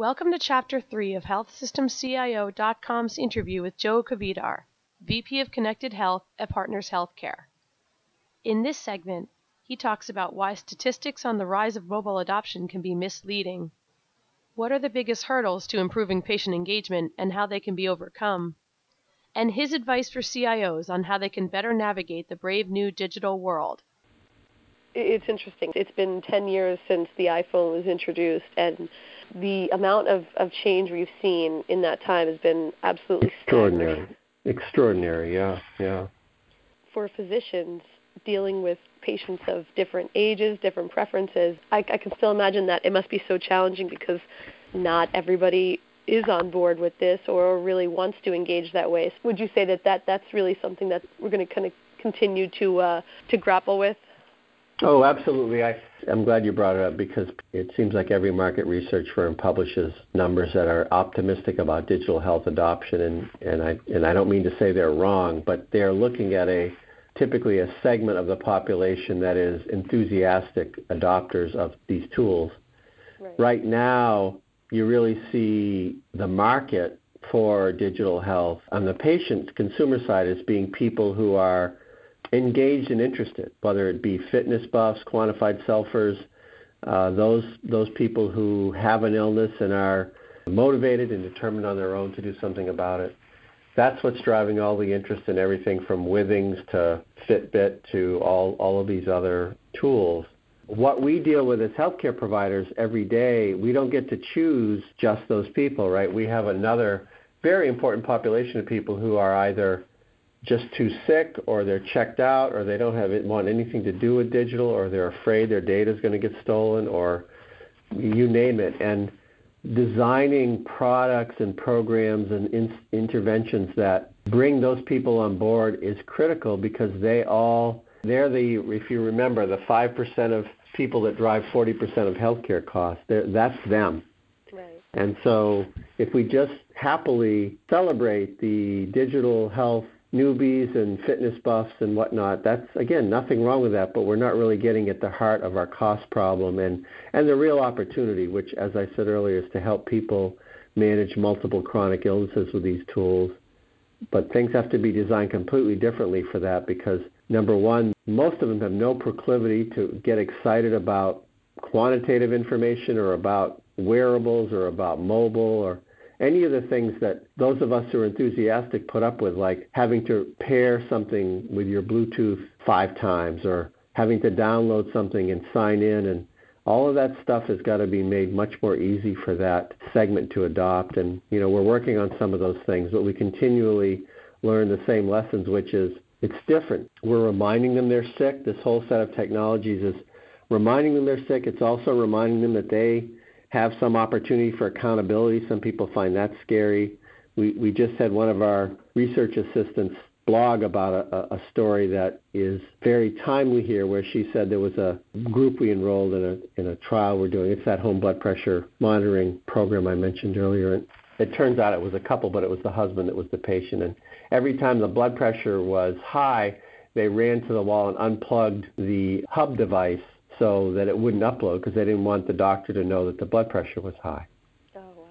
Welcome to Chapter 3 of HealthSystemCIO.com's interview with Joe Kvedar, VP of Connected Health at Partners Healthcare. In this segment, he talks about why statistics on the rise of mobile adoption can be misleading, what are the biggest hurdles to improving patient engagement and how they can be overcome, and his advice for CIOs on how they can better navigate the brave new digital world. It's interesting. It's been 10 years since the iPhone was introduced, and the amount of, of change we've seen in that time has been absolutely extraordinary. Staggering. Extraordinary, yeah, yeah. For physicians dealing with patients of different ages, different preferences, I, I can still imagine that it must be so challenging because not everybody is on board with this or really wants to engage that way. Would you say that, that that's really something that we're going to kind of continue to uh, to grapple with Oh, absolutely. I, I'm glad you brought it up because it seems like every market research firm publishes numbers that are optimistic about digital health adoption, and, and I and I don't mean to say they're wrong, but they're looking at a typically a segment of the population that is enthusiastic adopters of these tools. Right, right now, you really see the market for digital health on the patient consumer side as being people who are engaged and interested, whether it be fitness buffs, quantified selfers, uh, those those people who have an illness and are motivated and determined on their own to do something about it. That's what's driving all the interest in everything from Withings to Fitbit to all, all of these other tools. What we deal with as healthcare providers every day, we don't get to choose just those people, right? We have another very important population of people who are either just too sick or they're checked out or they don't have it, want anything to do with digital or they're afraid their data is going to get stolen or you name it. And designing products and programs and in, interventions that bring those people on board is critical because they all they're the if you remember the 5% of people that drive 40% of healthcare costs. That's them. Right. and so if we just happily celebrate the digital health newbies and fitness buffs and whatnot. That's again nothing wrong with that, but we're not really getting at the heart of our cost problem and and the real opportunity, which, as I said earlier, is to help people manage multiple chronic illnesses with these tools. But things have to be designed completely differently for that because number one, most of them have no proclivity to get excited about quantitative information or about wearables or about mobile or any of the things that those of us who are enthusiastic put up with, like having to pair something with your Bluetooth five times or having to download something and sign in and all of that stuff has got to be made much more easy for that segment to adopt. And you know we're working on some of those things but we continually learn the same lessons which is it's different. We're reminding them they're sick. This whole set of technologies is reminding them they're sick. It's also reminding them that they have some opportunity for accountability. Some people find that scary. We, we just had one of our research assistants blog about a, a story that is very timely here where she said there was a group we enrolled in a, in a trial we're doing. It's that home blood pressure monitoring program I mentioned earlier. And it turns out it was a couple, but it was the husband that was the patient. And every time the blood pressure was high, they ran to the wall and unplugged the hub device so that it wouldn't upload because they didn't want the doctor to know that the blood pressure was high. Oh, wow.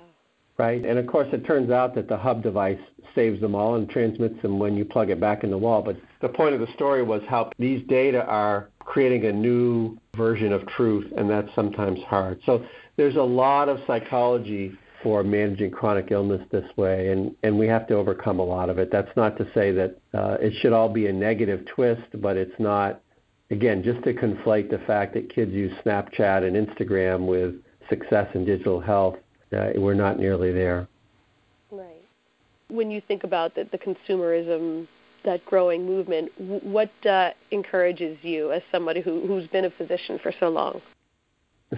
Right? And of course, it turns out that the hub device saves them all and transmits them when you plug it back in the wall. But the point of the story was how these data are creating a new version of truth, and that's sometimes hard. So there's a lot of psychology for managing chronic illness this way, and, and we have to overcome a lot of it. That's not to say that uh, it should all be a negative twist, but it's not again, just to conflate the fact that kids use Snapchat and Instagram with success in digital health, uh, we're not nearly there. Right. When you think about the, the consumerism, that growing movement, what uh, encourages you as somebody who, who's been a physician for so long?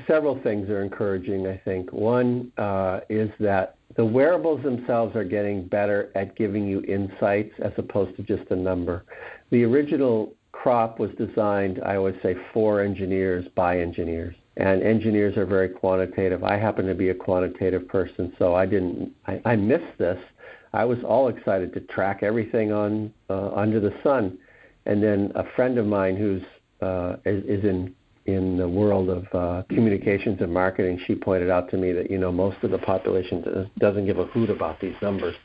Several things are encouraging, I think. One uh, is that the wearables themselves are getting better at giving you insights as opposed to just a number. The original crop was designed, I always say, for engineers by engineers. And engineers are very quantitative. I happen to be a quantitative person, so I didn't, I, I missed this. I was all excited to track everything on uh, under the sun. And then a friend of mine who's uh, is, is in in the world of uh, communications and marketing, she pointed out to me that you know most of the population doesn't give a hoot about these numbers,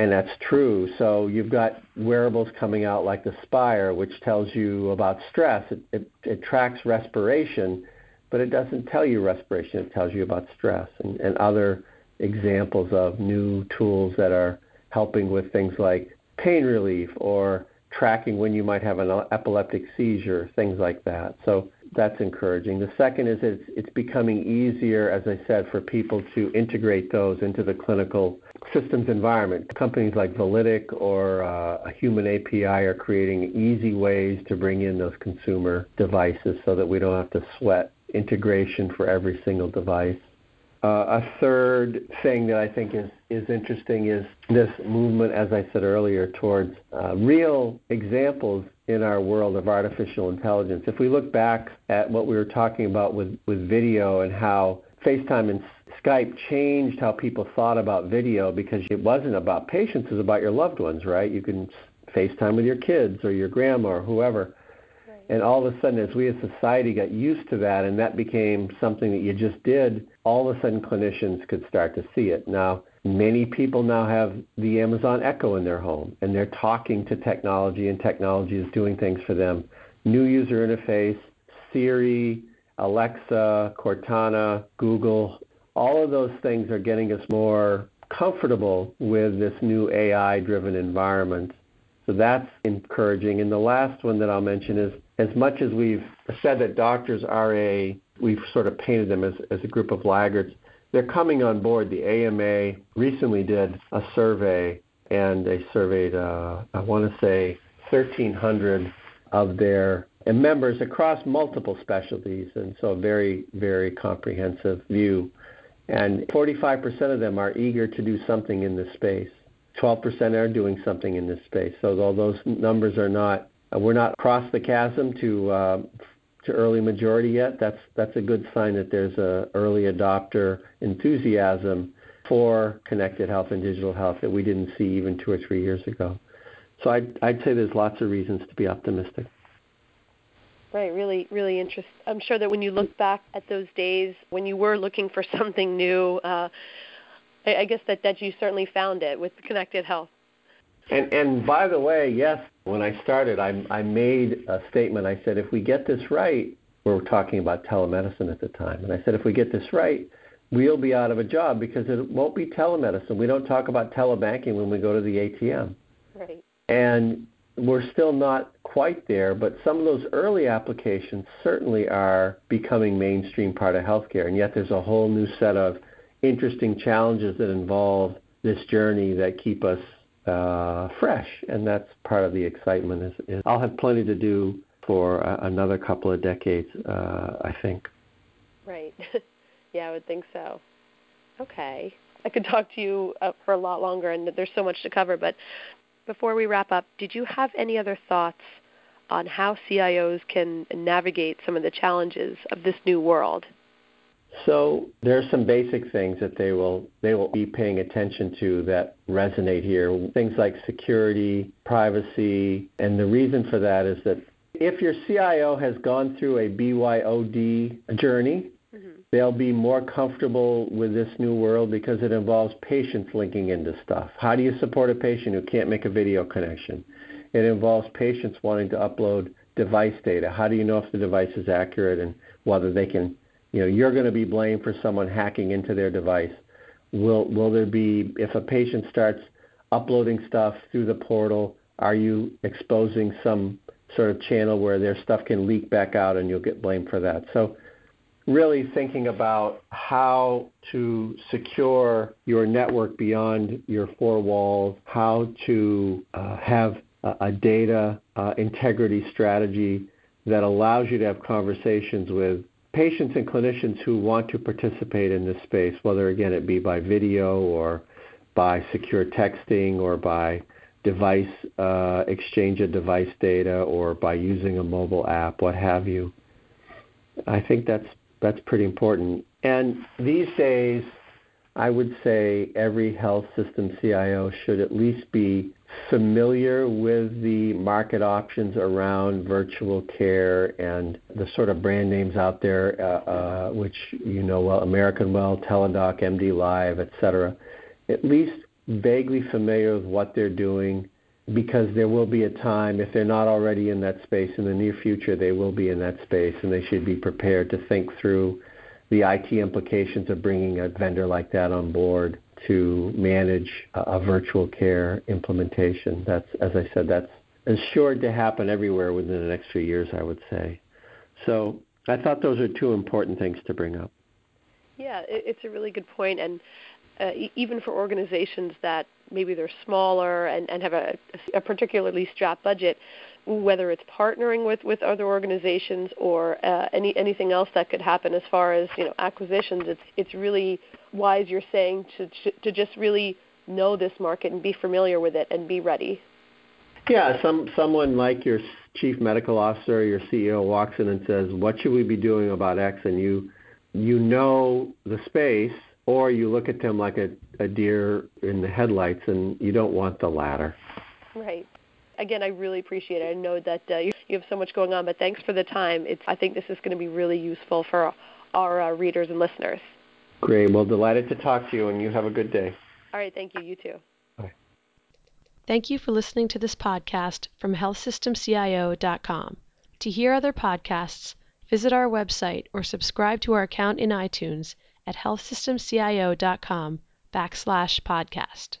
and that's true. So you've got wearables coming out like the Spire, which tells you about stress. It, it, it tracks respiration, but it doesn't tell you respiration. It tells you about stress and, and other examples of new tools that are helping with things like pain relief or tracking when you might have an epileptic seizure, things like that. So that's encouraging. The second is it's, becoming easier, as I said, for people to integrate those into the clinical systems environment. Companies like Validic or uh, human API are creating easy ways to bring in those consumer devices so that we don't have to sweat integration for every single device. Uh, a third thing that I think is, is interesting is this movement, as I said earlier, towards uh, real examples in our world of artificial intelligence. If we look back at what we were talking about with, with video and how FaceTime and Skype changed how people thought about video because it wasn't about patients, it was about your loved ones, right? You can FaceTime with your kids or your grandma or whoever. And all of a sudden, as we as society got used to that and that became something that you just did, all of a sudden clinicians could start to see it. Now, many people now have the Amazon Echo in their home and they're talking to technology and technology is doing things for them. New user interface, Siri, Alexa, Cortana, Google, all of those things are getting us more comfortable with this new AI driven environment. So that's encouraging. And the last one that I'll mention is as much as we've said that doctors are a, we've sort of painted them as, as a group of laggards, they're coming on board. The AMA recently did a survey, and they surveyed, uh, I want to say, 1,300 of their members across multiple specialties, and so a very, very comprehensive view. And 45% of them are eager to do something in this space. 12% are doing something in this space. So though those numbers are not we're not across the chasm to uh, to early majority yet. That's that's a good sign that there's a early adopter enthusiasm for connected health and digital health that we didn't see even two or three years ago. So I'd I'd say there's lots of reasons to be optimistic. Right, really, really interesting. I'm sure that when you look back at those days when you were looking for something new, uh, I, I guess that that you certainly found it with connected health. And, and by the way, yes, when I started, I, I made a statement. I said, if we get this right, we are talking about telemedicine at the time, and I said, if we get this right, we'll be out of a job because it won't be telemedicine. We don't talk about telebanking when we go to the ATM. Right. And we're still not quite there, but some of those early applications certainly are becoming mainstream part of healthcare. And yet there's a whole new set of interesting challenges that involve this journey that keep us uh, fresh, and that's part of the excitement. Is, is I'll have plenty to do for uh, another couple of decades, uh, I think. Right. yeah, I would think so. Okay. I could talk to you uh, for a lot longer, and there's so much to cover. But before we wrap up, did you have any other thoughts on how CIOs can navigate some of the challenges of this new world? So there's some basic things that they will they will be paying attention to that resonate here. Things like security, privacy, and the reason for that is that if your CIO has gone through a BYOD journey, mm-hmm. they'll be more comfortable with this new world because it involves patients linking into stuff. How do you support a patient who can't make a video connection? It involves patients wanting to upload device data. How do you know if the device is accurate and whether they can you know, you're going to be blamed for someone hacking into their device. Will will there be if a patient starts uploading stuff through the portal? Are you exposing some sort of channel where their stuff can leak back out and you'll get blamed for that? So really thinking about how to secure your network beyond your four walls, how to uh, have a, a data uh, integrity strategy that allows you to have conversations with patients and clinicians who want to participate in this space, whether again it be by video or by secure texting or by device uh, exchange of device data or by using a mobile app, what have you. I think that's that's pretty important. And these days, I would say every health system CIO should at least be familiar with the market options around virtual care and the sort of brand names out there, uh, uh, which you know well, American Well, Teladoc, MD Live, etc. At least vaguely familiar with what they're doing because there will be a time, if they're not already in that space, in the near future, they will be in that space, and they should be prepared to think through the IT implications of bringing a vendor like that on board to manage a, virtual care implementation. That's, as I said, that's assured to happen everywhere within the next few years, I would say. So I thought those are two important things to bring up. Yeah, it's a really good point, and uh, even for organizations that maybe they're smaller and, and have a, a particularly strapped budget, whether it's partnering with, with other organizations or uh, any anything else that could happen as far as you know acquisitions, it's it's really wise you're saying to to just really know this market and be familiar with it and be ready. Yeah, some someone like your chief medical officer, or your CEO walks in and says, "What should we be doing about X?" and you you know the space or you look at them like a, a deer in the headlights and you don't want the latter. Right. Again, I really appreciate it. I know that uh, you, you have so much going on, but thanks for the time. It's, I think this is going to be really useful for our uh, readers and listeners. Great. Well, delighted to talk to you, and you have a good day. All right. Thank you. You too. Bye. Thank you for listening to this podcast from healthsystemcio.com. To hear other podcasts, visit our website or subscribe to our account in iTunes at healthsystemcio.com backslash podcast.